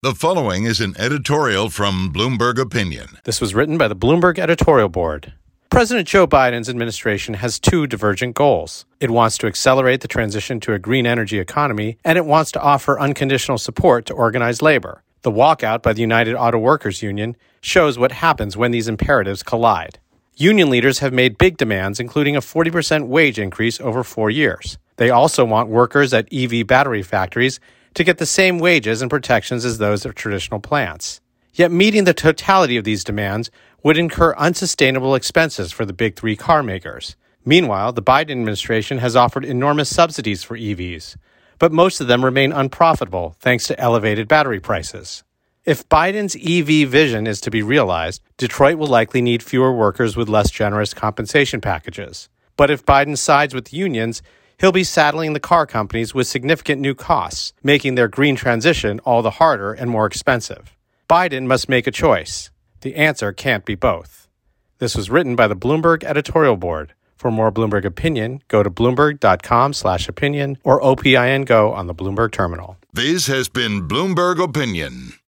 The following is an editorial from Bloomberg Opinion. This was written by the Bloomberg editorial board. President Joe Biden's administration has two divergent goals. It wants to accelerate the transition to a green energy economy, and it wants to offer unconditional support to organized labor. The walkout by the United Auto Workers Union shows what happens when these imperatives collide. Union leaders have made big demands, including a 40% wage increase over four years. They also want workers at EV battery factories to get the same wages and protections as those of traditional plants. Yet meeting the totality of these demands would incur unsustainable expenses for the big three car makers. Meanwhile, the Biden administration has offered enormous subsidies for EVs, but most of them remain unprofitable thanks to elevated battery prices. If Biden's EV vision is to be realized, Detroit will likely need fewer workers with less generous compensation packages. But if Biden sides with unions, he'll be saddling the car companies with significant new costs, making their green transition all the harder and more expensive. Biden must make a choice. The answer can't be both. This was written by the Bloomberg editorial board. For more Bloomberg opinion, go to bloomberg.com/opinion or OPIN go on the Bloomberg terminal. This has been Bloomberg Opinion.